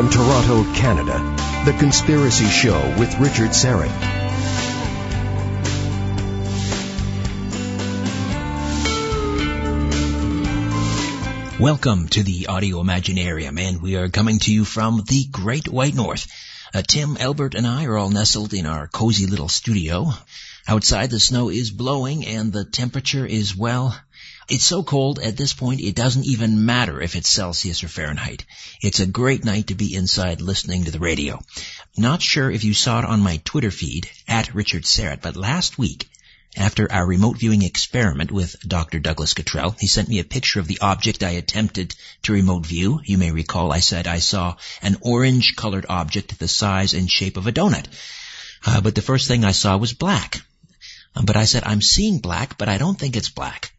From Toronto, Canada, The Conspiracy Show with Richard Syrett. Welcome to the Audio Imaginarium, and we are coming to you from the Great White North. Uh, Tim, Albert, and I are all nestled in our cozy little studio. Outside, the snow is blowing, and the temperature is, well, it's so cold at this point it doesn't even matter if it's Celsius or Fahrenheit. It's a great night to be inside listening to the radio. Not sure if you saw it on my Twitter feed, at Richard Syrett, but last week after our remote viewing experiment with Dr. Douglas Cottrell, he sent me a picture of the object I attempted to remote view. You may recall I said I saw an orange colored object the size and shape of a donut. Uh, but the first thing I saw was black. But I said, I'm seeing black, but I don't think it's black.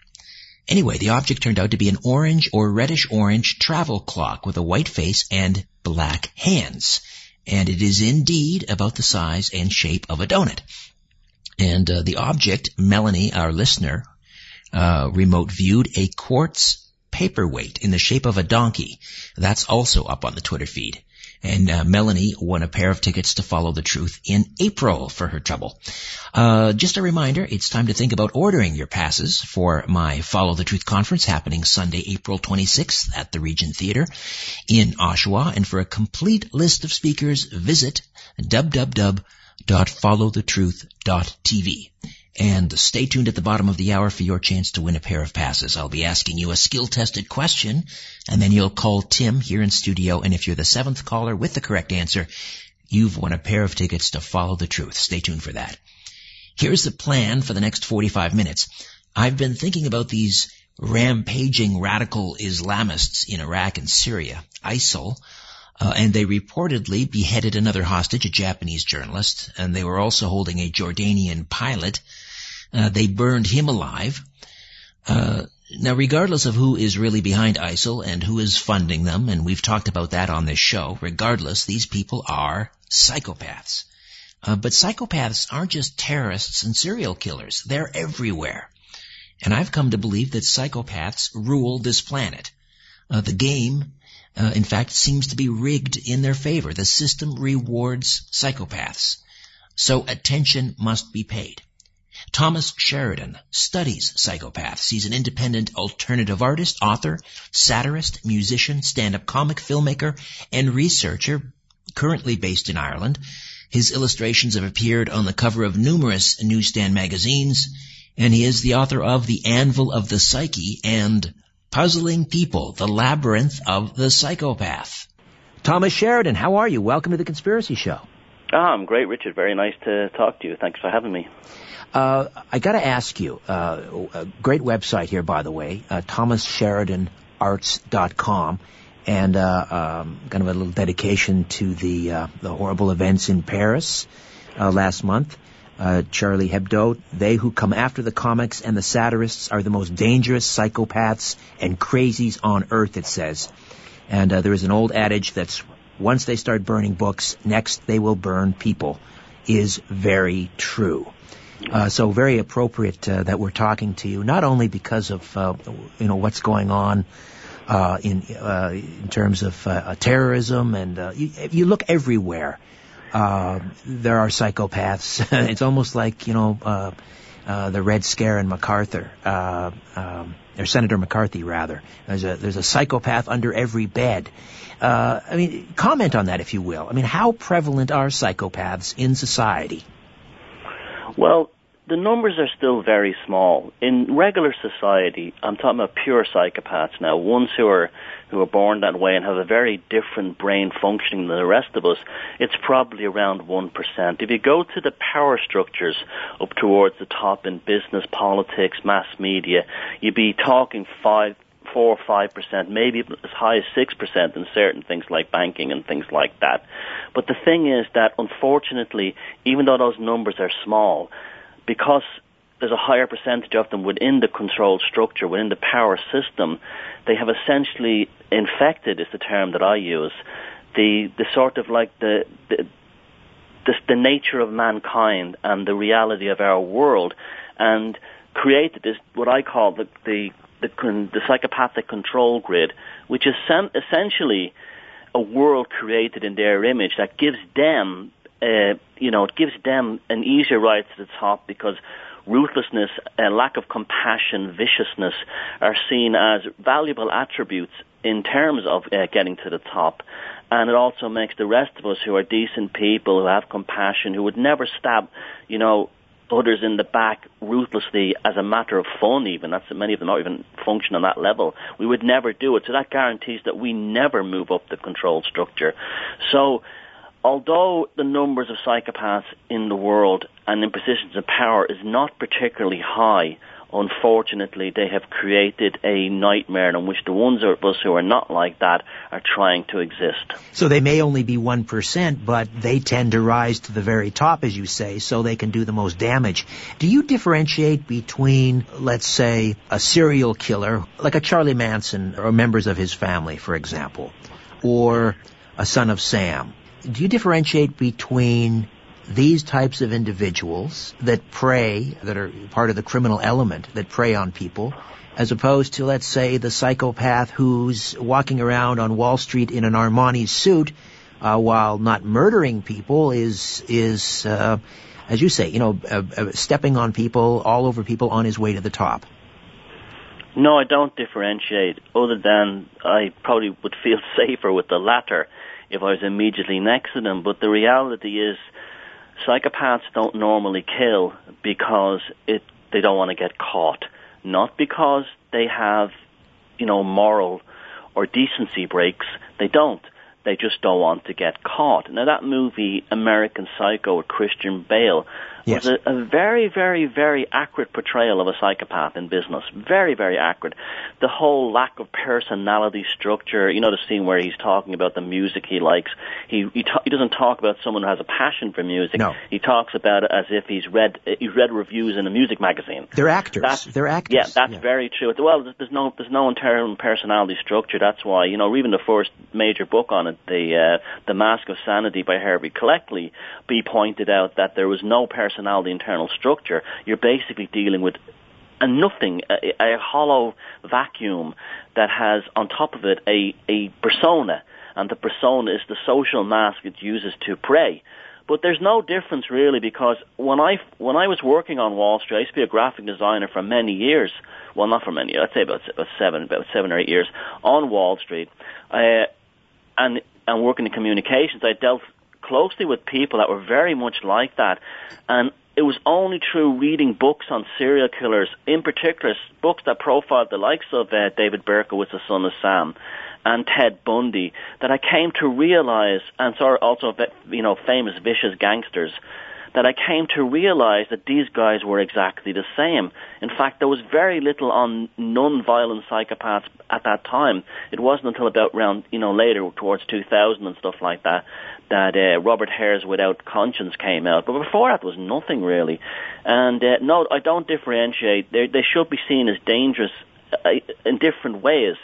Anyway, the object turned out to be an orange or reddish orange travel clock with a white face and black hands. And it is indeed about the size and shape of a donut. And uh, the object, Melanie, our listener, uh, remote viewed a quartz paperweight in the shape of a donkey. That's also up on the Twitter feed. And uh, Melanie won a pair of tickets to Follow the Truth in April for her trouble. Uh, just a reminder, it's time to think about ordering your passes for my Follow the Truth conference happening Sunday, April 26th at the Regent Theater in Oshawa. And for a complete list of speakers, visit www www.followthetruth.tv. And stay tuned at the bottom of the hour for your chance to win a pair of passes. I'll be asking you a skill-tested question, and then you'll call Tim here in studio, and if you're the seventh caller with the correct answer, you've won a pair of tickets to Follow the Truth. Stay tuned for that. Here's the plan for the next 45 minutes. I've been thinking about these rampaging radical Islamists in Iraq and Syria, ISIL, uh, and they reportedly beheaded another hostage, a Japanese journalist, and they were also holding a Jordanian pilot. Uh, they burned him alive. Uh, now, regardless of who is really behind ISIL and who is funding them, and we've talked about that on this show, regardless, these people are psychopaths. Uh, but psychopaths aren't just terrorists and serial killers. They're everywhere. And I've come to believe that psychopaths rule this planet. Uh, the game uh, in fact, seems to be rigged in their favor. The system rewards psychopaths. So attention must be paid. Thomas Sheridan studies psychopaths. He's an independent alternative artist, author, satirist, musician, stand-up comic, filmmaker, and researcher, currently based in Ireland. His illustrations have appeared on the cover of numerous newsstand magazines, and he is the author of The Anvil of the Psyche and Puzzling People, The Labyrinth of the Psychopath. Thomas Sheridan, how are you? Welcome to the Conspiracy Show. Ah, I'm great, Richard. Very nice to talk to you. Thanks for having me. Uh, I got to ask you, uh, a great website here, by the way, uh, and uh, um, kind of a little dedication to the uh, the horrible events in Paris uh, last month uh, Charlie Hebdo, they who come after the comics and the satirists are the most dangerous psychopaths and crazies on earth, it says. And uh, there is an old adage that's once they start burning books, next they will burn people, is very true. Uh, so very appropriate uh, that we're talking to you, not only because of uh, you know what's going on uh, in uh, in terms of uh, terrorism, and you, you look everywhere uh, there are psychopaths. it's almost like you know the Red Scare in MacArthur, um, or Senator McCarthy rather. There's a there's a psychopath under every bed. I mean, comment on that if you will. I mean, how prevalent are psychopaths in society? Well, the numbers are still very small. In regular society, I'm talking about pure psychopaths now, ones who are who are born that way and have a very different brain functioning than the rest of us, it's probably around 1%. If you go to the power structures up towards the top in business, politics, mass media, you'd be talking 5 four or five percent, maybe as high as six percent in certain things like banking and things like that. But the thing is that unfortunately, even though those numbers are small, because there's a higher percentage of them within the control structure, within the power system, they have essentially infected is the term that I use, the the sort of like the the the, the nature of mankind and the reality of our world, and created this what I call the the the, the psychopathic control grid, which is essentially a world created in their image that gives them, uh, you know, it gives them an easier ride to the top because ruthlessness, lack of compassion, viciousness are seen as valuable attributes in terms of uh, getting to the top. And it also makes the rest of us who are decent people, who have compassion, who would never stab, you know, others in the back ruthlessly as a matter of fun even. That's many of them don't even function on that level. We would never do it. So that guarantees that we never move up the control structure. So although the numbers of psychopaths in the world and in positions of power is not particularly high, unfortunately, they have created a nightmare in which the ones of us who are not like that are trying to exist. So they may only be 1%, but they tend to rise to the very top, as you say, so they can do the most damage. Do you differentiate between, let's say, a serial killer, like a Charlie Manson or members of his family, for example, or a son of Sam? Do you differentiate between these types of individuals that prey, that are part of the criminal element, that prey on people, as opposed to, let's say, the psychopath who's walking around on Wall Street in an Armani suit, uh, while not murdering people, is is uh, as you say, you know, uh, uh stepping on people, all over people, on his way to the top. No, I don't differentiate. Other than I probably would feel safer with the latter if I was immediately next to them. But the reality is psychopaths don't normally kill because it they don't want to get caught, not because they have, you know, moral or decency breaks. They don't. They just don't want to get caught. Now that movie, American Psycho with Christian Bale, yes. was a, a very, very, very accurate portrayal of a psychopath in business. Very, very accurate. The whole lack of personality structure. You know the scene where he's talking about the music he likes. He he, ta- he doesn't talk about someone who has a passion for music. No. He talks about it as if he's read he's read reviews in a music magazine. They're actors. That's, They're actors. Yeah, that's yeah. very true. Well, there's no there's no internal personality structure. That's why you know even the first major book on it, the uh, the Mask of Sanity by Harvey Cleckley, be pointed out that there was no personality personality internal structure, you're basically dealing with a nothing, a, a hollow vacuum that has on top of it a, a persona, and the persona is the social mask it uses to prey. But there's no difference really because when I when I was working on Wall Street, I used to be a graphic designer for many years. Well, not for many. I'd say about about seven about seven or eight years on Wall Street, uh, and and working in communications. I dealt closely with people that were very much like that. And it was only through reading books on serial killers, in particular books that profiled the likes of uh, David Berkowitz, the son of Sam, and Ted Bundy, that I came to realize, and saw also you know famous vicious gangsters, that I came to realize that these guys were exactly the same. In fact, there was very little on non-violent psychopaths at that time. It wasn't until about around, you know, later towards 2000 and stuff like that that uh, Robert Hare's Without Conscience came out. But before that, was nothing really. And uh, no, I don't differentiate. They they should be seen as dangerous uh, in different ways.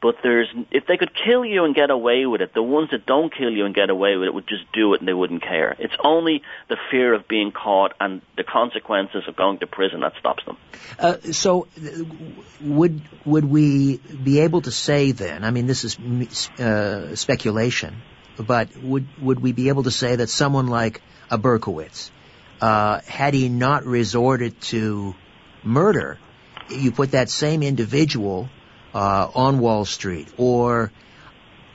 But there's if they could kill you and get away with it, the ones that don't kill you and get away with it would just do it and they wouldn't care. It's only the fear of being caught and the consequences of going to prison that stops them. Uh, so, would would we be able to say then? I mean, this is uh, speculation but would would we be able to say that someone like a Berkowitz, uh, had he not resorted to murder, you put that same individual uh, on Wall Street, or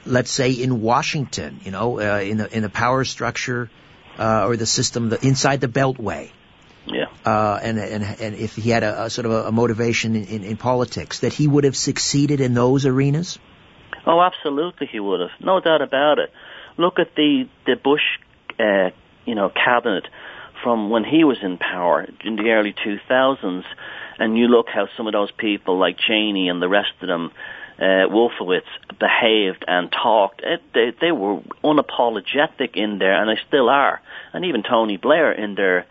let's say in Washington, you know, uh, in the in the power structure uh, or the system the, inside the Beltway. Yeah. Uh, and, and and if he had a, a sort of a, a motivation in, in, in politics, that he would have succeeded in those arenas. Oh, absolutely, he would have, no doubt about it look at the the Bush, uh, you know, cabinet from when he was in power in the early 2000s, and you look how some of those people like Cheney and the rest of them, uh, Wolfowitz, behaved and talked. It, they, they were unapologetic in there, and they still are. And even Tony Blair in their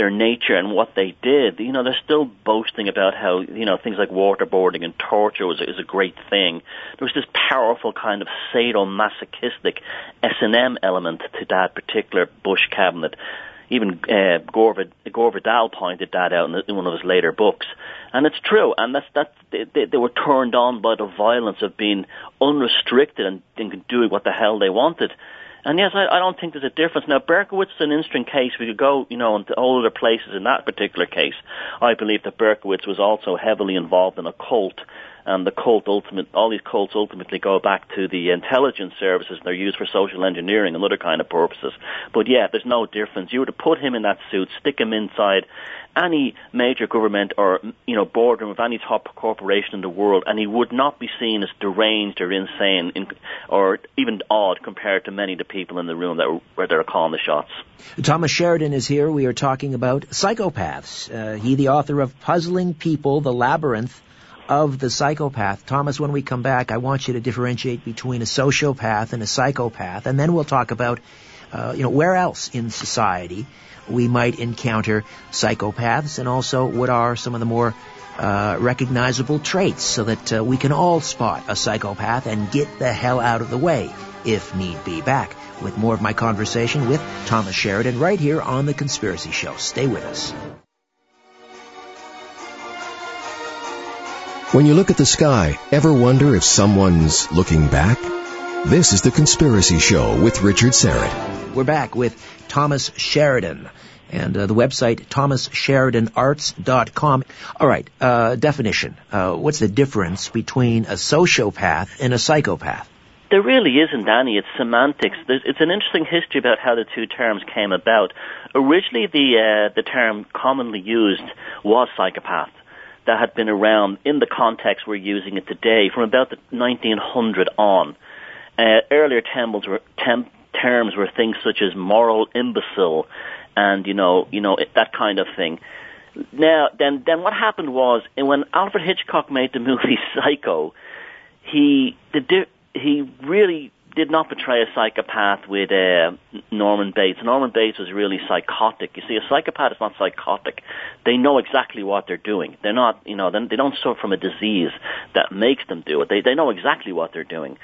their nature and what they did, you know, they're still boasting about how, you know, things like waterboarding and torture was is a great thing. There was this powerful kind of sadomasochistic S&M element to that particular Bush cabinet. even uh, Gore, Gore Vidal pointed that out in, one of his later books. And it's true, and that's that they, they were turned on by the violence of being unrestricted and, and doing what the hell they wanted. And yes, I, I don't think there's a difference. Now, Berkowitz is an interesting case. We could go, you know, into all other places in that particular case. I believe that Berkowitz was also heavily involved in a cult and the cult ultimate, all these cults ultimately go back to the intelligence services. and They're used for social engineering and other kind of purposes. But yeah, there's no difference. You were to put him in that suit, stick him inside any major government or you know boardroom of any top corporation in the world, and he would not be seen as deranged or insane in, or even odd compared to many of the people in the room that were, where they're calling the shots. Thomas Sheridan is here. We are talking about psychopaths. Uh, he, the author of Puzzling People: The Labyrinth of the psychopath. Thomas, when we come back, I want you to differentiate between a sociopath and a psychopath, and then we'll talk about, uh, you know, where else in society we might encounter psychopaths and also what are some of the more uh, recognizable traits so that uh, we can all spot a psychopath and get the hell out of the way if need be. Back with more of my conversation with Thomas Sheridan right here on The Conspiracy Show. Stay with us. When you look at the sky, ever wonder if someone's looking back? This is The Conspiracy Show with Richard Syrett. We're back with Thomas Sheridan and uh, the website thomassheridanarts.com. All right, uh, definition. Uh, what's the difference between a sociopath and a psychopath? There really isn't any. It's semantics. There's, it's an interesting history about how the two terms came about. Originally, the uh, the term commonly used was psychopath. That had been around in the context we're using it today from about the 1900 on. Uh, earlier terms were, temp, terms were things such as moral imbecile and you know, you know that kind of thing. Now, then, then what happened was, when Alfred Hitchcock made the movie Psycho, he the he really did not portray a psychopath with uh, Norman Bates. Norman Bates was really psychotic. You see, a psychopath is not psychotic. They know exactly what they're doing. They're not, you know, they don't suffer from a disease that makes them do it. They they know exactly what they're doing.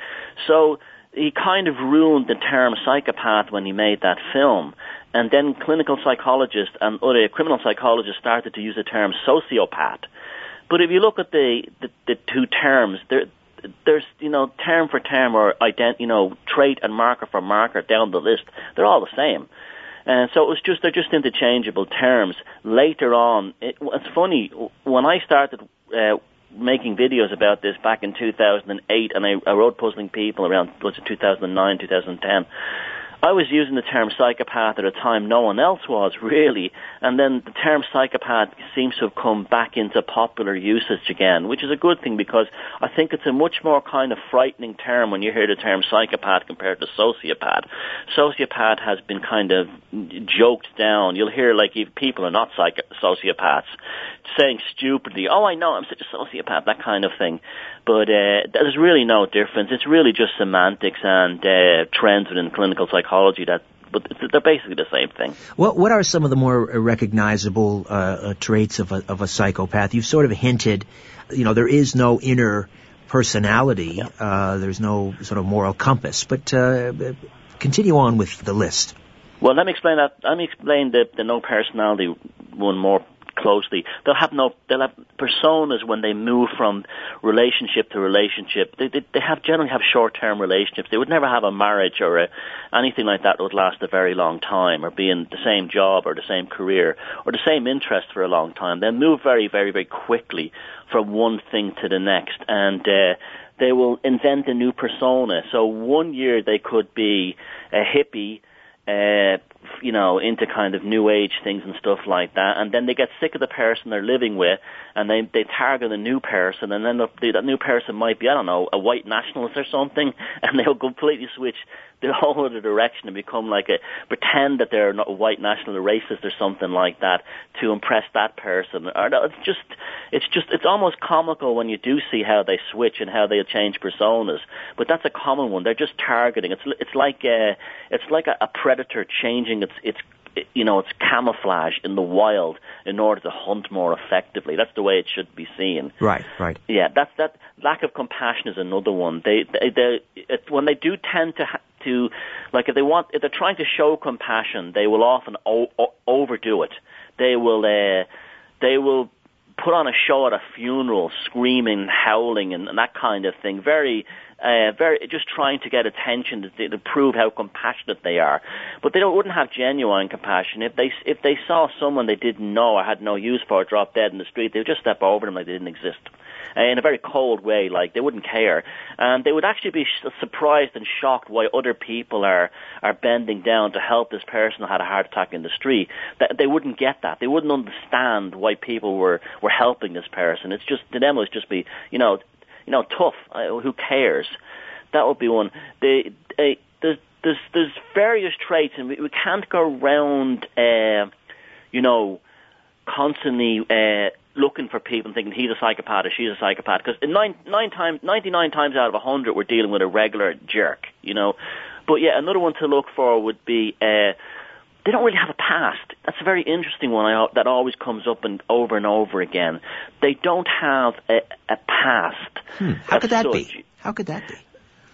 So he kind of ruined the term psychopath when he made that film. And then clinical psychologists and other criminal psychologists started to use the term sociopath. But if you look at the, the, the two terms, there, there's, you know, term for term or ident, you know, trait and marker for marker down the list, they're all the same. And so it was just, they're just interchangeable terms. Later on, it, it's funny, when I started, uh, making videos about this back in 2008 and I, I wrote Puzzling People around, was it 2009, 2010, I was using the term psychopath at a time no one else was really, and then the term psychopath seems to have come back into popular usage again, which is a good thing because I think it's a much more kind of frightening term when you hear the term psychopath compared to sociopath. Sociopath has been kind of joked down. You'll hear like people are not psych- sociopaths saying stupidly, "Oh, I know, I'm such a sociopath," that kind of thing. But uh, there's really no difference. It's really just semantics and uh, trends within clinical psychology that but they're basically the same thing. What What are some of the more recognizable uh, uh, traits of a, of a psychopath? You've sort of hinted, you know, there is no inner personality. Uh, there's no sort of moral compass. But uh, continue on with the list. Well, let me explain that. Let me explain the, the no personality one more closely. They'll have no, they'll have personas when they move from relationship to relationship. They, they, they have generally have short-term relationships. They would never have a marriage or a, anything like that that would last a very long time or be in the same job or the same career or the same interest for a long time. They move very, very, very quickly from one thing to the next and, uh, they will invent a new persona. So one year they could be a hippie, uh, you know, into kind of new age things and stuff like that, and then they get sick of the person they're living with, and they they target a new person, and then the, that new person might be I don't know a white nationalist or something, and they'll completely switch the whole other direction and become like a pretend that they're not a white national or racist or something like that to impress that person. Or it's just it's just it's almost comical when you do see how they switch and how they change personas. But that's a common one. They're just targeting. It's it's like a, it's like a, a predator changing its its you know, it's camouflage in the wild in order to hunt more effectively. That's the way it should be seen. Right, right. Yeah, that's that lack of compassion is another one. They, they, they it, when they do tend to ha- to, like if they want, if they're trying to show compassion, they will often o- o- overdo it. They will, uh, they will put on a show at a funeral, screaming, howling, and, and that kind of thing. Very, uh, very, just trying to get attention to, to prove how compassionate they are. But they don't, wouldn't have genuine compassion if they if they saw someone they didn't know or had no use for drop dead in the street. They would just step over them like they didn't exist in a very cold way, like they wouldn't care, and they would actually be sh- surprised and shocked why other people are are bending down to help this person who had a heart attack in the street. That they wouldn't get that. They wouldn't understand why people were were helping this person. It's just to them it just be you know you know tough. Uh, who cares? That would be one. They, they there's there's there's various traits, and we, we can't go around. Uh, you know, constantly uh, looking for people and thinking he's a psychopath or she's a psychopath because nine nine times ninety nine times out of a hundred we're dealing with a regular jerk, you know. But yeah, another one to look for would be uh, they don't really have a past. That's a very interesting one I, that always comes up and over and over again. They don't have a, a past. Hmm. How could that such. be? How could that be?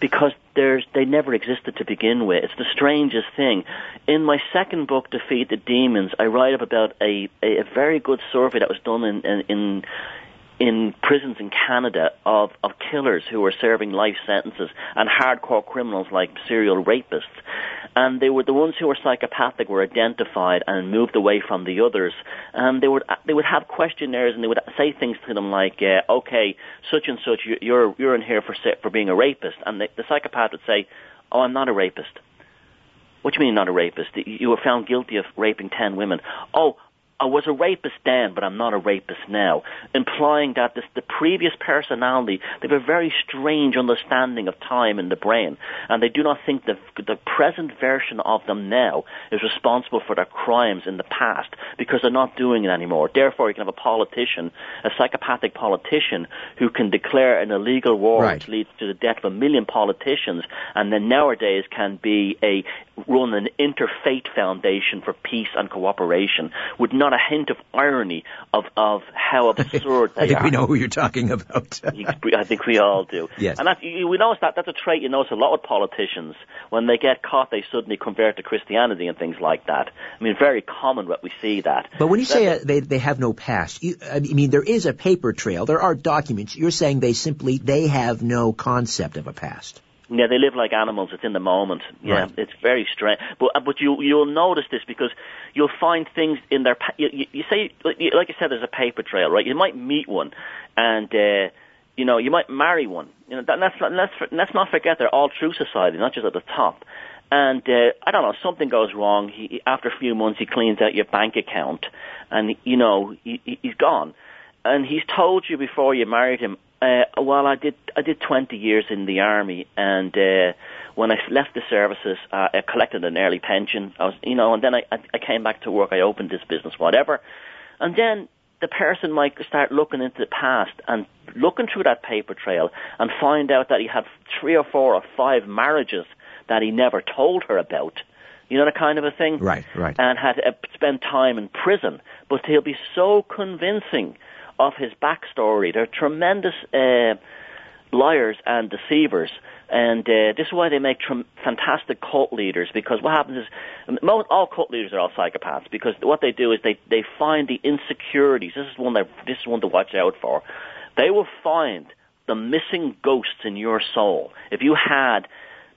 Because there's they never existed to begin with. It's the strangest thing. In my second book, Defeat the Demons, I write up about a a, a very good survey that was done in in. in in prisons in Canada of, of killers who were serving life sentences and hardcore criminals like serial rapists. And they were the ones who were psychopathic were identified and moved away from the others. And they would they would have questionnaires and they would say things to them like, uh, "Okay, such and such, you're you're in here for for being a rapist," and the, the psychopath would say, "Oh, I'm not a rapist." What do you mean not a rapist? You were found guilty of raping ten women. Oh, I was a rapist then, but I'm not a rapist now, implying that this, the previous personality, they have a very strange understanding of time in the brain, and they do not think that the present version of them now is responsible for their crimes in the past because they're not doing it anymore. Therefore, you can have a politician, a psychopathic politician, who can declare an illegal war Right. which leads to the death of a million politicians, and then nowadays can be a run an interfaith foundation for peace and cooperation with not a hint of irony of of how absurd they I think are. we know who you're talking about. I think we all do. Yes. And that, you, we notice that that's a trait you notice a lot with politicians. When they get caught, they suddenly convert to Christianity and things like that. I mean, very common that we see that. But when you say uh, they they have no past, you, I mean there is a paper trail. There are documents. You're saying they simply they have no concept of a past. Yeah, they live like animals. It's in the moment. Yeah, Right. it's very strange. But uh, but you you'll notice this because you'll find things in their. You, you, you say like I said, there's a paper trail, right? You might meet one, and uh, you know you might marry one. You know that, let's let's let's not forget they're all through society, not just at the top. And uh, I don't know, something goes wrong. He, after a few months, he cleans out your bank account, and you know he- he's gone. And he's told you before you married him, uh, well, I did I did 20 years in the army, and uh, when I left the services, uh, I collected an early pension. I was, you know, and then I, I came back to work. I opened this business, whatever, and then the person might start looking into the past and looking through that paper trail and find out that he had three or four or five marriages that he never told her about. You know, the kind of a thing Right, right. and had uh, spent time in prison. But he'll be so convincing of his backstory. They're tremendous uh, liars and deceivers. And uh, this is why they make tr- fantastic cult leaders. Because what happens is, mo all cult leaders are all psychopaths. Because what they do is they they find the insecurities. This is one that this is one to watch out for. They will find the missing ghosts in your soul. If you had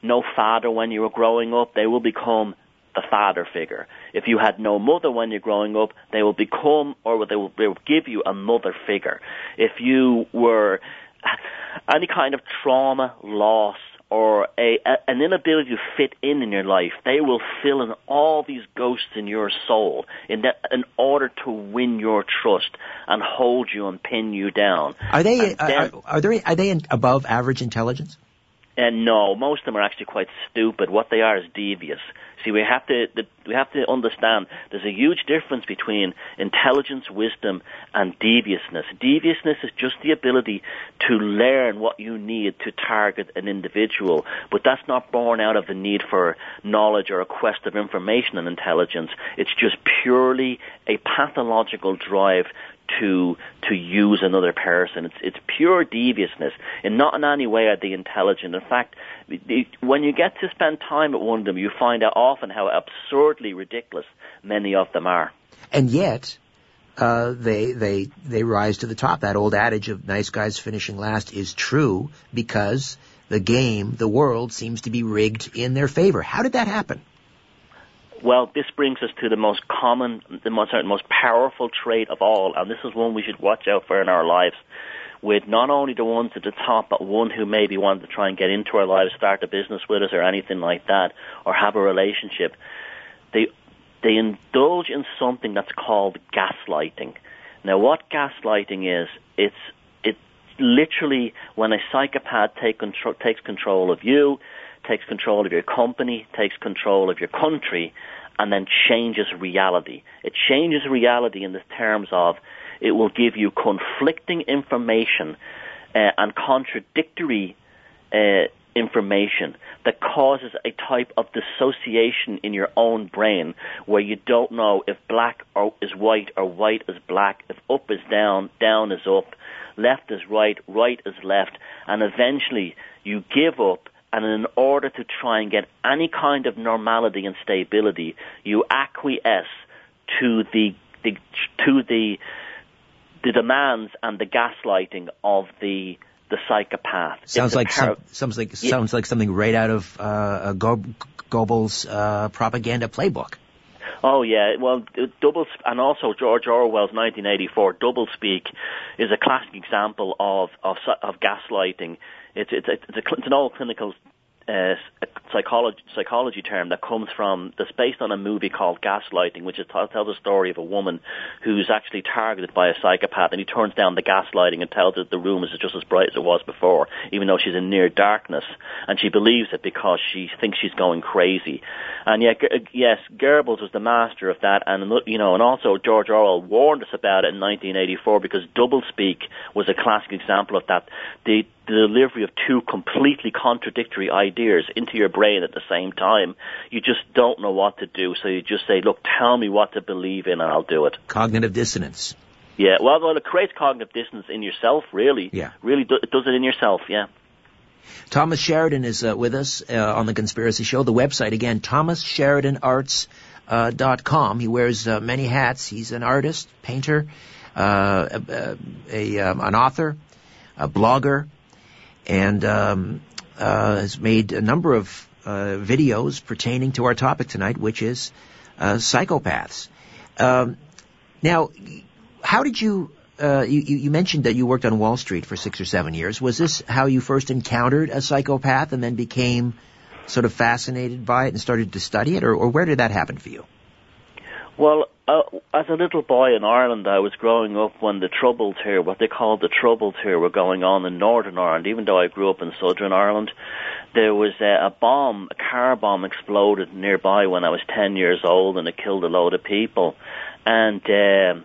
no father when you were growing up, they will become the father figure. If you had no mother when you're growing up, they will become or they will, they will give you a mother figure. If you were any kind of trauma, loss, or a, a an inability to fit in in your life, they will fill in all these ghosts in your soul in that, in order to win your trust and hold you and pin you down. Are they are, uh, then- are, are they are they in above average intelligence? And no, most of them are actually quite stupid. What they are is devious. See, we have to we have to understand there's a huge difference between intelligence, wisdom, and deviousness. Deviousness is just the ability to learn what you need to target an individual, but that's not born out of the need for knowledge or a quest of information and intelligence. It's just purely a pathological drive to to use another person. It's it's pure deviousness, and not in any way are they intelligent. In fact, when you get to spend time with one of them, you find out often how absurdly ridiculous many of them are. And yet, uh, they they they rise to the top. That old adage of nice guys finishing last is true because the game, the world, seems to be rigged in their favor. How did that happen? Well, this brings us to the most common, the most, sorry, most powerful trait of all, and this is one we should watch out for in our lives. With not only the ones at the top, but one who maybe want to try and get into our lives, start a business with us, or anything like that, or have a relationship. They they indulge in something that's called gaslighting. Now, what gaslighting is, it's it's literally when a psychopath take takes control of you, takes control of your company, takes control of your country, and then changes reality. It changes reality in the terms of it will give you conflicting information uh, and contradictory uh, information that causes a type of dissociation in your own brain where you don't know if black is white or white is black, if up is down, down is up, left is right, right is left, and eventually you give up and in order to try and get any kind of normality and stability, you acquiesce to the, the to the the demands and the gaslighting of the the psychopath. Sounds like some, sounds like yeah. sounds like something right out of uh, Goebbels' uh, propaganda playbook. Oh yeah, well, double and also George Orwell's 1984 doublespeak is a classic example of of, of gaslighting. It's it's it's, a, it's an old clinical uh, psychology psychology term that comes from that's based on a movie called Gaslighting, which is, tells the story of a woman who's actually targeted by a psychopath, and he turns down the gaslighting and tells her the room is just as bright as it was before, even though she's in near darkness, and she believes it because she thinks she's going crazy. And yet, yes, Goebbels was the master of that, and you know, and also George Orwell warned us about it in 1984 because doublespeak was a classic example of that. The the delivery of two completely contradictory ideas into your brain at the same time, you just don't know what to do. So you just say, look, tell me what to believe in and I'll do it. Cognitive dissonance. Yeah, well, well it creates cognitive dissonance in yourself, really. Yeah. Really, do, it does it in yourself, yeah. Thomas Sheridan is uh, with us uh, on the Conspiracy Show. The website again, thomassheridanarts.com. Uh, he wears uh, many hats. He's an artist, painter, uh, a, a, um, an author, a blogger, and um, uh, has made a number of uh, videos pertaining to our topic tonight, which is uh, psychopaths. Um, now, how did you, uh, you? You mentioned that you worked on Wall Street for six or seven years. Was this how you first encountered a psychopath and then became sort of fascinated by it and started to study it, or, or where did that happen for you? Well, uh, as a little boy in Ireland, I was growing up when the Troubles here, what they called the Troubles here, were going on in Northern Ireland. Even though I grew up in Southern Ireland, there was a, a bomb, a car bomb exploded nearby when I was 10 years old and it killed a load of people. And, uh,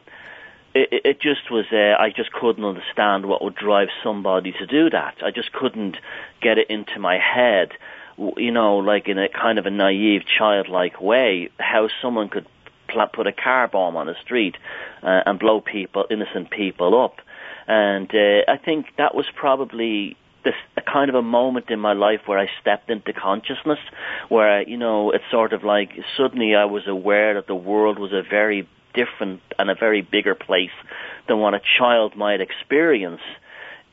it, it just was, uh, I just couldn't understand what would drive somebody to do that. I just couldn't get it into my head, you know, like in a kind of a naive, childlike way, how someone could put a car bomb on the street uh, and blow people, innocent people up. And uh, I think that was probably this a kind of a moment in my life where I stepped into consciousness, where you know it's sort of like suddenly I was aware that the world was a very different and a very bigger place than what a child might experience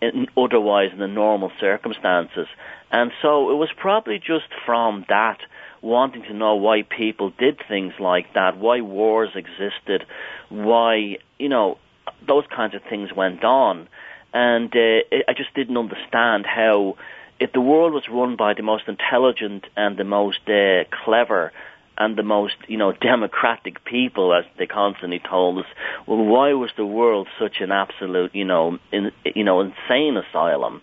in, otherwise in the normal circumstances. And so it was probably just from that wanting to know why people did things like that, why wars existed, why, you know, those kinds of things went on. And uh, I just didn't understand how, if the world was run by the most intelligent and the most uh, clever and the most, you know, democratic people, as they constantly told us, well, why was the world such an absolute, you know, in, you know, insane asylum?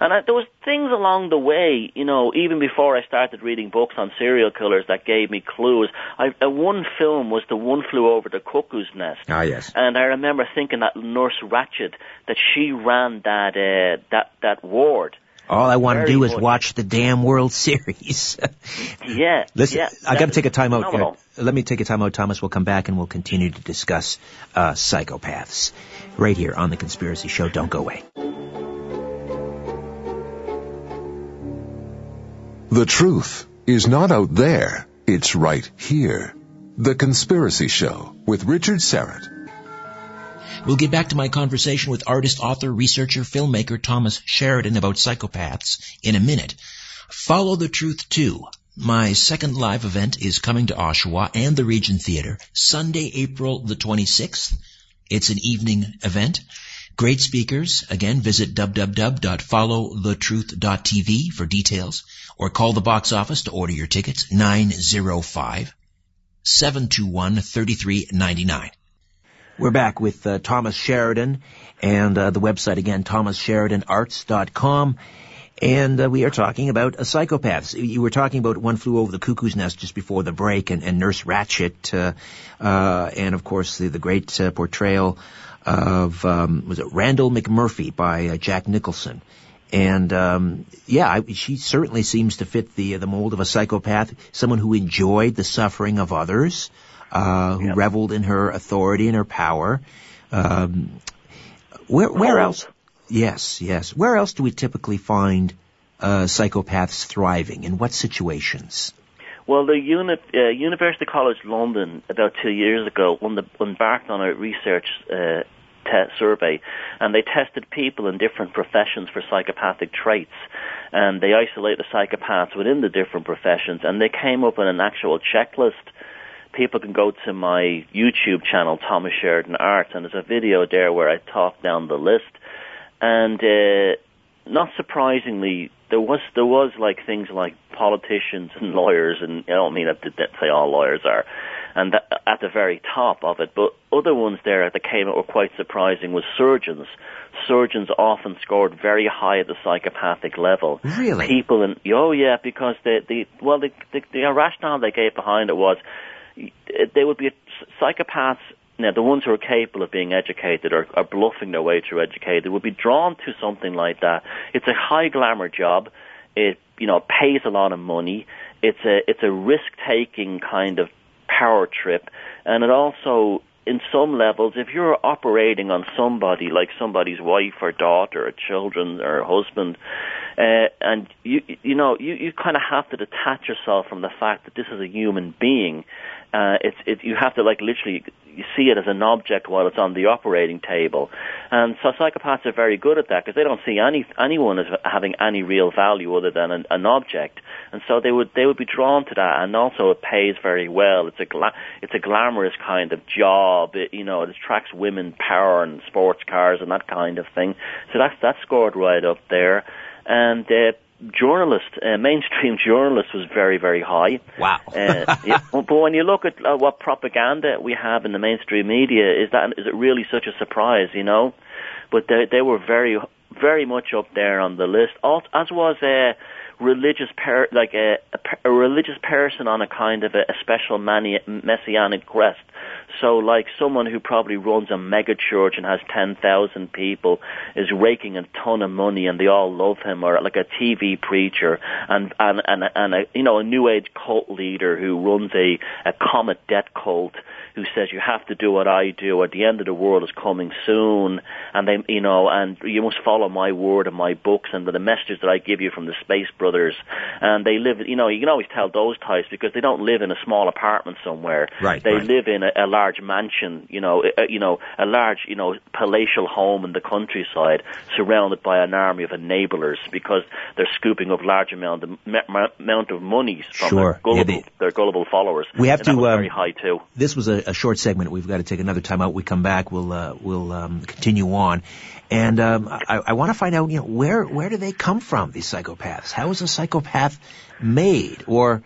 And I, there was things along the way, you know, even before I started reading books on serial killers that gave me clues. I, uh, one film was The One Flew Over the Cuckoo's Nest. Ah, yes. And I remember thinking that Nurse Ratched, that she ran that, uh, that, that ward All I want to do is much. watch the damn World Series. Yeah. Listen, yeah, I got to take a time out. phenomenal. Let me take a time out, Thomas. We'll come back and we'll continue to discuss uh, psychopaths right here on the Conspiracy Show. Don't go away. The truth is not out there, it's right here. The Conspiracy Show with Richard Syrett. We'll get back to my conversation with artist, author, researcher, filmmaker Thomas Sheridan about psychopaths in a minute. Follow the Truth too. My second live event is coming to Oshawa and the Regent Theater Sunday, April the 26th. It's an evening event. Great speakers. Again, visit www.followthetruth.tv for details or call the box office to order your tickets 905 721 3399. We're back with uh, Thomas Sheridan and uh, the website again, thomassheridanarts.com. And uh, we are talking about uh, psychopaths. You were talking about One Flew Over the Cuckoo's Nest just before the break and, and Nurse Ratched, uh, uh, and of course the, the great portrayal of, um, was it Randle McMurphy by Jack Nicholson. And um, yeah, I, she certainly seems to fit the the mold of a psychopath, someone who enjoyed the suffering of others, uh, who Yep. reveled in her authority and her power. Um, where where else? Yes, yes. Where else do we typically find uh, psychopaths thriving? In what situations? Well, the uh, University College London about two years ago when the, embarked on a research uh, te- survey, and they tested people in different professions for psychopathic traits, and they isolated the psychopaths within the different professions, and they came up with an actual checklist. People can go to my YouTube channel, Thomas Sheridan Arts, and there's a video there where I talk down the list, and uh, not surprisingly, there was there was like things like politicians and lawyers, and I don't mean that to say all lawyers are, and at the very top of it. But other ones there that came out were quite surprising was surgeons. Surgeons often scored very high at the psychopathic level. Really? People in oh yeah, because the the well the the, the rationale they gave behind it was eh, they would be psychopaths. Now, the ones who are capable of being educated or are bluffing their way through educated would be drawn to something like that. It's a high glamour job. It you know pays a lot of money. It's a it's a risk taking kind of power trip, and it also in some levels, if you're operating on somebody like somebody's wife or daughter or children or husband, uh, and you you know you you kind of have to detach yourself from the fact that this is a human being. Uh, it's it you have to like literally you see it as an object while it's on the operating table, and so psychopaths are very good at that because they don't see any anyone as having any real value other than an, an object, and so they would they would be drawn to that, and also it pays very well. It's a gla- it's a glamorous kind of job. It, you know, it attracts women power and sports cars and that kind of thing. So that's that's scored right up there, and. Uh, journalist, uh, mainstream journalist was very, very high. Wow. uh, yeah, but when you look at uh, what propaganda we have in the mainstream media, is that is it really such a surprise? You know, but they they were very, very much up there on the list. As was a religious per like a, a, a religious person on a kind of a, a special mani- messianic quest. So, like someone who probably runs a mega church and has 10,000 people is raking a ton of money and they all love him, or like a TV preacher and, and, and, and a, you know, a new age cult leader who runs a, a comet debt cult who says you have to do what I do or the end of the world is coming soon and they, you know, and you must follow my word and my books and the messages that I give you from the Space Brothers. And they live, you know, you can always tell those types because they don't live in a small apartment somewhere. Right, They right. live in a, a large mansion, you know, a, you know, a large, you know, palatial home in the countryside, surrounded by an army of enablers because they're scooping up large amount of ma- amount of money from Sure. their gullible, Yeah, they- their gullible followers. We have to, was um, very high too. This was a, a short segment. We've got to take another time out. We come back. We'll uh, we'll um, continue on, and um, I, I want to find out. You know, where where do they come from? These psychopaths. How is a psychopath made? Or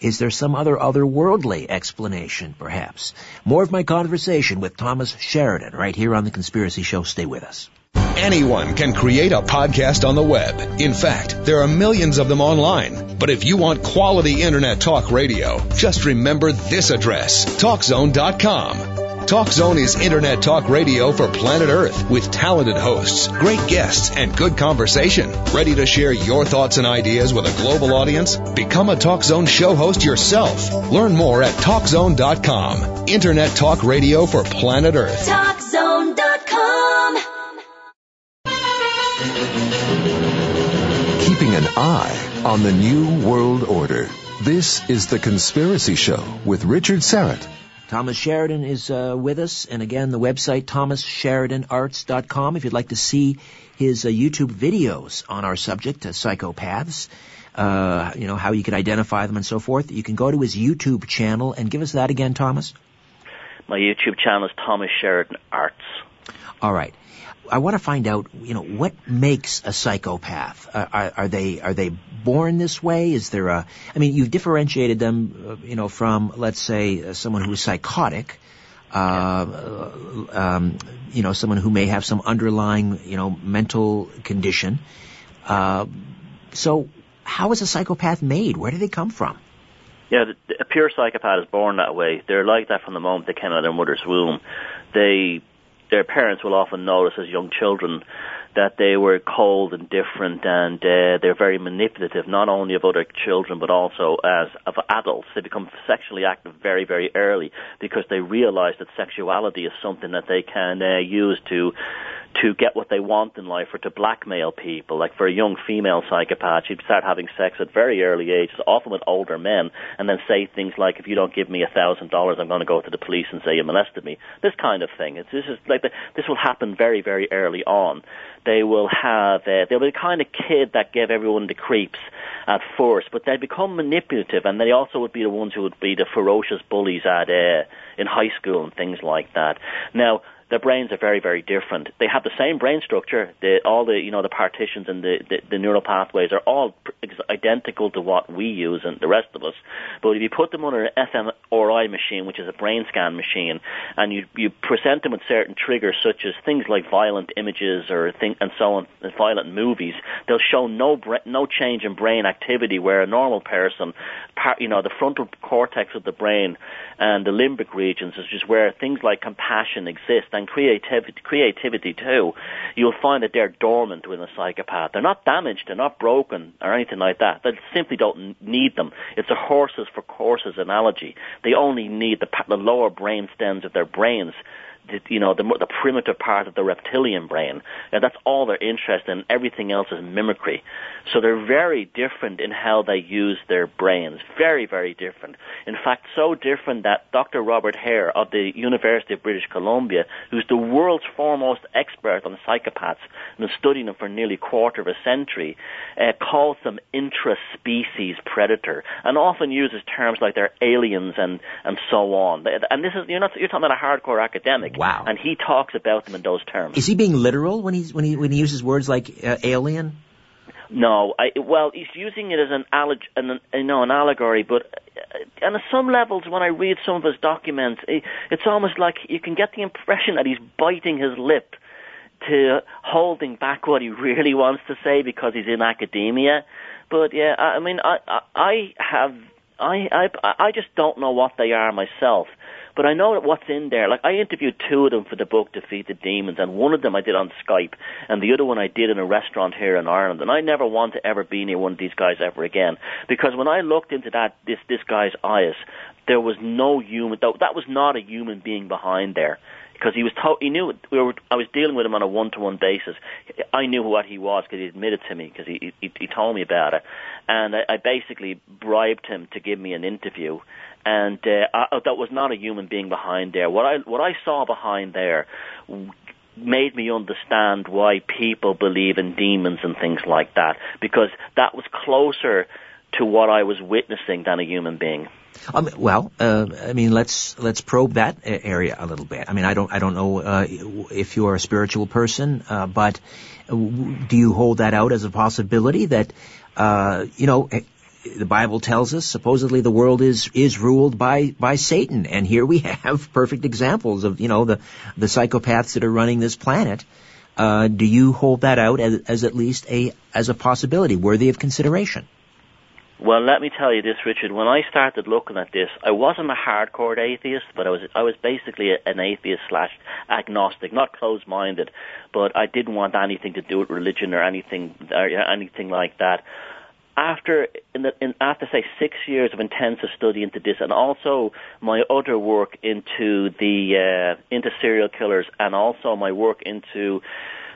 is there some other otherworldly explanation, perhaps? More of my conversation with Thomas Sheridan right here on the Conspiracy Show. Stay with us. Anyone can create a podcast on the web. In fact, there are millions of them online. But if you want quality internet talk radio, just remember this address, TalkZone.com. Talk Zone is internet talk radio for planet Earth with talented hosts, great guests, and good conversation. Ready to share your thoughts and ideas with a global audience? Become a Talk Zone show host yourself. Learn more at TalkZone.com. Internet talk radio for planet Earth. TalkZone.com. Keeping an eye on the new world order. This is The Conspiracy Show with Richard Syrett. Thomas Sheridan is uh, with us, and again, the website thomassheridanarts.com. If you'd like to see his uh, YouTube videos on our subject, uh, psychopaths, uh, you know how you can identify them and so forth, you can go to his YouTube channel and give us that again, Thomas. My YouTube channel is Thomas Sheridan Arts. All right. I want to find out, you know, what makes a psychopath? Uh, are, are, they are they born this way? Is there a? I mean, you've differentiated them, uh, you know, from let's say uh, someone who's psychotic, uh, um, you know, someone who may have some underlying, you know, mental condition. Uh, so, how is a psychopath made? Where do they come from? Yeah, a pure psychopath is born that way. They're like that from the moment they came out of their mother's womb. They their parents will often notice as young children that they were cold and different and uh, they're very manipulative not only of other children but also as of adults. They become sexually active very very early because they realize that sexuality is something that they can uh, use to to get what they want in life or to blackmail people. Like for a young female psychopath, she'd start having sex at very early ages, often with older men, and then say things like, "If you don't give me a thousand dollars, I'm going to go to the police and say you molested me." This kind of thing. It's, this is like the, this will happen very, very early on. They will have uh, they'll be the kind of kid that gave everyone the creeps at first, but they become manipulative, and they also would be the ones who would be the ferocious bullies at uh, in high school and things like that. Now their brains are very, very different. They have the same brain structure. The, all the, you know, the partitions and the, the, the neural pathways are all identical to what we use and the rest of us. But if you put them on an fMRI machine, which is a brain scan machine, and you, you present them with certain triggers such as things like violent images or thing, and so on, violent movies, they'll show no, bra- no change in brain activity where a normal person, part, you know, the frontal cortex of the brain and the limbic regions is just where things like compassion exist and creativity, creativity too, you'll find that they're dormant with a psychopath. They're not damaged, they're not broken or anything like that. They simply don't need them. It's a horses for courses analogy. They only need the, the lower brain stems of their brains you know, the, the primitive part of the reptilian brain. And that's all they're interested in. Everything else is mimicry. So they're very different in how they use their brains. Very, very different. In fact, so different that Dr. Robert Hare of the University of British Columbia, who's the world's foremost expert on psychopaths and has studied them for nearly a quarter of a century, uh, calls them intraspecies predator and often uses terms like they're aliens and, and so on. And this is, you're not, you're talking about a hardcore academic. Wow. And he talks about them in those terms. Is he being literal when he's when he when he uses words like uh, alien? No, I, well, he's using it as an, alleg- an you know an allegory, but uh, on some levels, when I read some of his documents, it's almost like you can get the impression that he's biting his lip to holding back what he really wants to say because he's in academia. But yeah, I mean, I I, I have I I I just don't know what they are myself. But I know what's in there. Like I interviewed two of them for the book Defeat the Demons, and one of them I did on Skype, and the other one I did in a restaurant here in Ireland. And I never want to ever be near one of these guys ever again because when I looked into that this this guy's eyes, there was no human. That was not a human being behind there because he was to- he knew we were I was dealing with him on a one to one basis. I knew what he was because he admitted to me because he, he he told me about it, and I, I basically bribed him to give me an interview and uh, I, that was not a human being behind there. What I what I saw behind there made me understand why people believe in demons and things like that because that was closer to what I was witnessing than a human being. Um, well, uh, I mean, let's let's probe that area a little bit. I mean, I don't I don't know uh, if you're a spiritual person, uh, but do you hold that out as a possibility that uh, you know the Bible tells us supposedly the world is is ruled by by Satan, and here we have perfect examples of you know the the psychopaths that are running this planet. Uh, do you hold that out as, as at least a as a possibility worthy of consideration? Well, let me tell you this, Richard. When I started looking at this, I wasn't a hardcore atheist, but I was I was basically an atheist slash agnostic, not closed-minded, but I didn't want anything to do with religion or anything or anything like that. After in the, in, after say six years of intensive study into this, and also my other work into the uh, into serial killers, and also my work into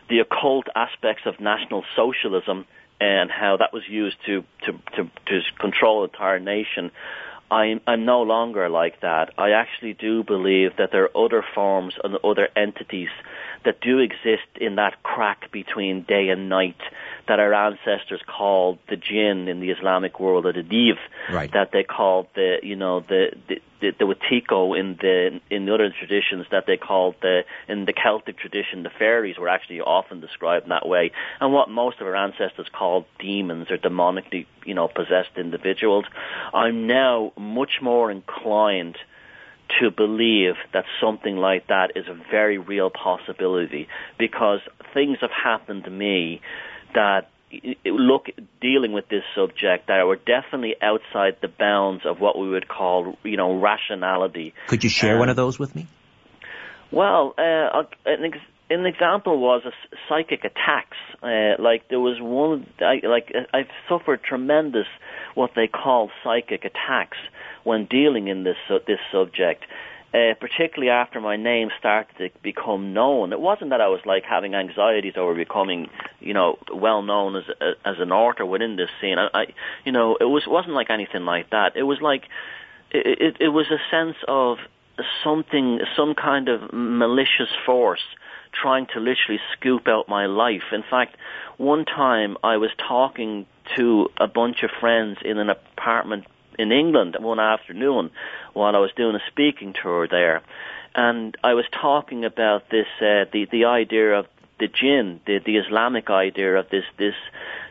the occult aspects of National Socialism and how that was used to to to, to control the entire nation. I'm, I'm no longer like that. I actually do believe that there are other forms and other entities that do exist in that crack between day and night that our ancestors called the jinn in the Islamic world or the div Right. that they called the you know the the, the, the Wetiko in the in the other traditions that they called the in the Celtic tradition the fairies were actually often described in that way and what most of our ancestors called demons or demonically you know possessed individuals I'm now much more inclined to believe that something like that is a very real possibility because things have happened to me that look dealing with this subject that were definitely outside the bounds of what we would call you know rationality Could you share Um, one of those with me? well, uh, an, ex- an example was psychic attacks. Uh, like there was one, I, like uh, I've suffered tremendous what they call psychic attacks when dealing in this su- this subject. Uh, particularly after my name started to become known, it wasn't that I was like having anxieties over becoming, you know, well known as as an author within this scene. I, I, you know, it was wasn't like anything like that. It was like, it, it, it was a sense of something, some kind of malicious force trying to literally scoop out my life. In fact, one time I was talking to a bunch of friends in an apartment in England one afternoon while I was doing a speaking tour there. And I was talking about this, uh, the, the idea of the jinn, the, the Islamic idea of this, this,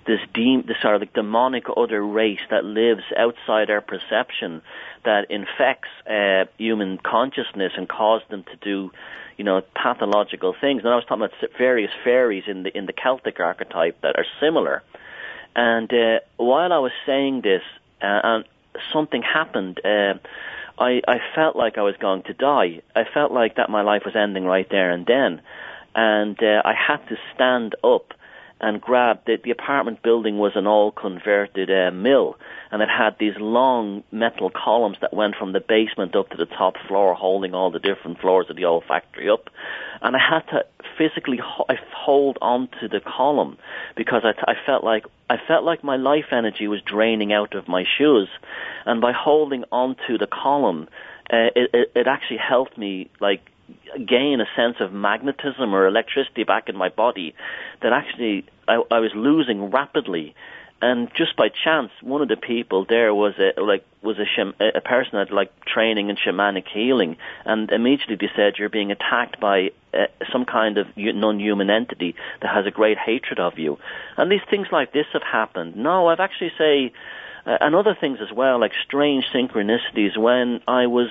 this, de- this sort of like demonic other race that lives outside our perception that infects uh, human consciousness and causes them to do, you know, pathological things. And I was talking about various fairies in the in the Celtic archetype that are similar. And uh, while I was saying this, uh, and something happened. Uh, I I felt like I was going to die. I felt like that my life was ending right there and then, and uh, I had to stand up and grab the, the apartment building was an all converted uh, mill and it had these long metal columns that went from the basement up to the top floor holding all the different floors of the old factory up. And I had to physically ho- hold onto the column because I, I felt like I felt like my life energy was draining out of my shoes. And by holding onto the column uh, it, it, it actually helped me like gain a sense of magnetism or electricity back in my body that actually I, I was losing rapidly. And just by chance, one of the people there was a like was a a person that like training in shamanic healing, and immediately they said you're being attacked by uh, some kind of non-human entity that has a great hatred of you. And these things like this have happened. No, I've actually say uh, and other things as well, like strange synchronicities. When I was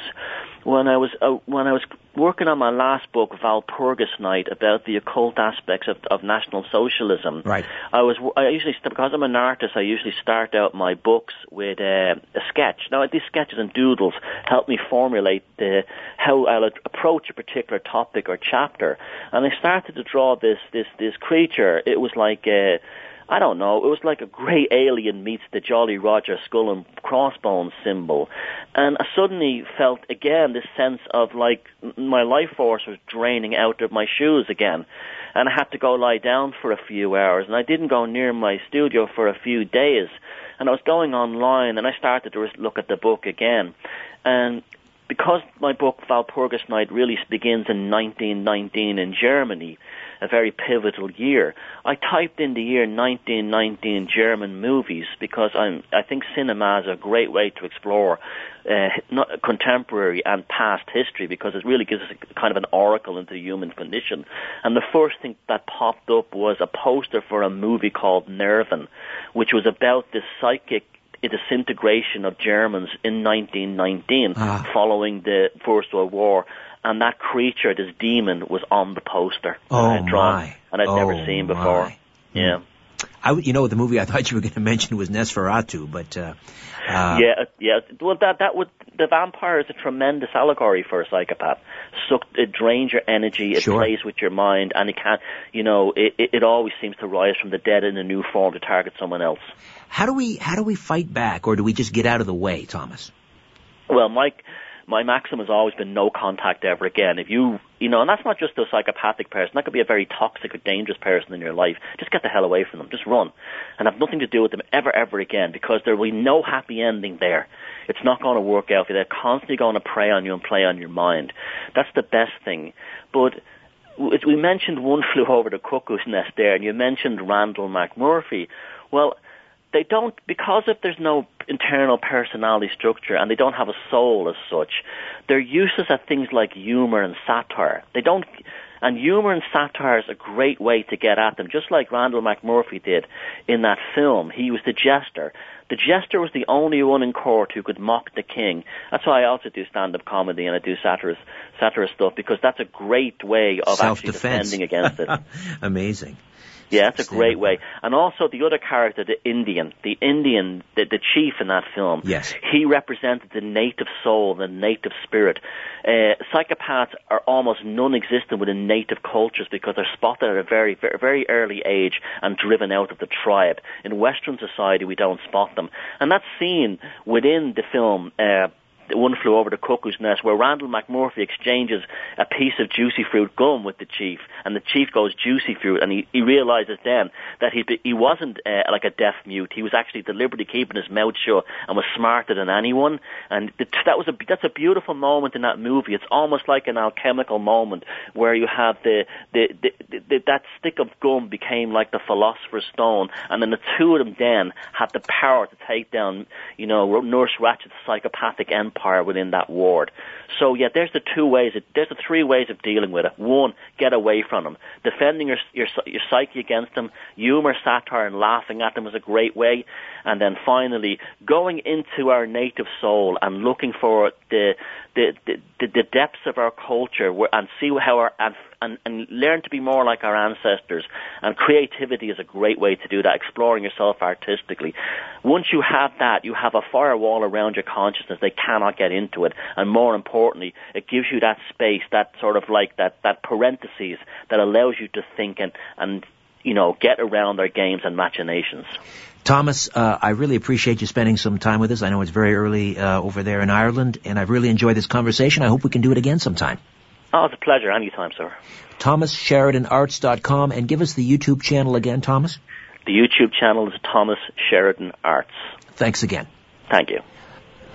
when I was uh, when I was working on my last book, Walpurgis Night, about the occult aspects of, of National Socialism. Right. I was I usually because I'm an artist, I usually start out my books with uh, a sketch. Now these sketches and doodles help me formulate the how I'll approach a particular topic or chapter. And I started to draw this this this creature. It was like. Uh, I don't know. It was like a grey alien meets the Jolly Roger skull and crossbones symbol, and I suddenly felt again this sense of like my life force was draining out of my shoes again, and I had to go lie down for a few hours, and I didn't go near my studio for a few days, and I was going online, and I started to look at the book again, and because my book Walpurgis Night really begins in 1919 in Germany, a very pivotal year. I typed in the year 1919 German movies because I'm, I think cinema is a great way to explore uh, not contemporary and past history because it really gives us a, kind of an oracle into the human condition. And the first thing that popped up was a poster for a movie called Nerven, which was about this psychic disintegration of Germans in 1919 Ah. following the First World War. And that creature, this demon, was on the poster. Oh, had drawn, my. and I'd never Oh, seen before. my. Yeah. I, you know, the movie I thought you were going to mention was Nosferatu, but uh, uh, yeah, uh, yeah. Well, that that would the vampire is a tremendous allegory for a psychopath. So it drains your energy, it sure. plays with your mind, and it can't. you know, it, it, it always seems to rise from the dead in a new form to target someone else. How do we how do we fight back, or do we just get out of the way, Thomas? Well, Mike, my maxim has always been no contact ever again. If you, you know, and that's not just a psychopathic person. That could be a very toxic or dangerous person in your life. Just get the hell away from them. Just run. And have nothing to do with them ever, ever again because there will be no happy ending there. It's not going to work out for you. They're constantly going to prey on you and play on your mind. That's the best thing. But we mentioned One Flew Over the Cuckoo's Nest there, and you mentioned Randle McMurphy. Well, they don't because if there's no internal personality structure and they don't have a soul as such, they're uses at things like humor and satire. They don't and humor and satire is a great way to get at them, just like Randle McMurphy did in that film. He was the jester. The jester was the only one in court who could mock the king. That's why I also do stand-up comedy and I do satirist, satirist stuff because that's a great way of actually defending against it. Amazing. Yeah, that's a great way. And also the other character, the Indian, the Indian, the, the chief in that film. Yes. He represented the native soul, the native spirit. Uh, psychopaths are almost non-existent within native cultures because they're spotted at a very, very, very early age and driven out of the tribe. In Western society, we don't spot them. And that's seen within the film, uh, one flew over the cuckoo's nest where Randle McMurphy exchanges a piece of juicy fruit gum with the chief, and the chief goes juicy fruit, and he, he realizes then that he he wasn't uh, like a deaf mute. He was actually deliberately keeping his mouth shut and was smarter than anyone. And that was a that's a beautiful moment in that movie. It's almost like an alchemical moment where you have the the, the, the that stick of gum became like the philosopher's stone, and then the two of them then had the power to take down you know Nurse Ratched's psychopathic empire empire within that ward. So yeah, there's the two ways. There's the three ways of dealing with it. One, get away from them. Defending your your, your psyche against them. Humor, satire, and laughing at them is a great way. And then finally, going into our native soul and looking for the the the, the depths of our culture and see how our and, and and learn to be more like our ancestors. And creativity is a great way to do that. Exploring yourself artistically. Once you have that, you have a firewall around your consciousness. They cannot get into it. And more importantly, it gives you that space, that sort of like that that parentheses that allows you to think and and you know get around their games and machinations. Thomas, uh, I really appreciate you spending some time with us. I know it's very early uh, over there in Ireland, and I've really enjoyed this conversation. I hope we can do it again sometime. Oh, it's a pleasure. Anytime, sir. ThomasSheridanArts.com, and give us the YouTube channel again, Thomas. The YouTube channel is Thomas Sheridan Arts. Thanks again. Thank you.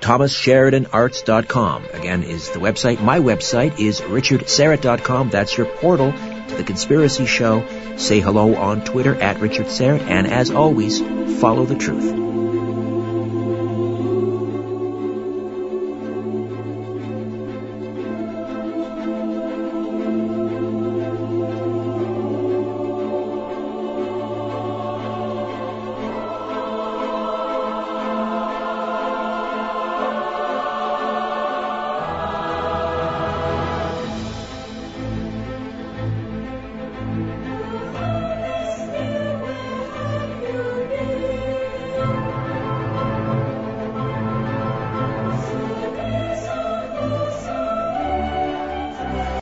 ThomasSheridanArts.com, again, is the website. My website is RichardSyrett.com. That's your portal to the Conspiracy Show. Say hello on Twitter at Richard Syrett, and as always, follow the truth.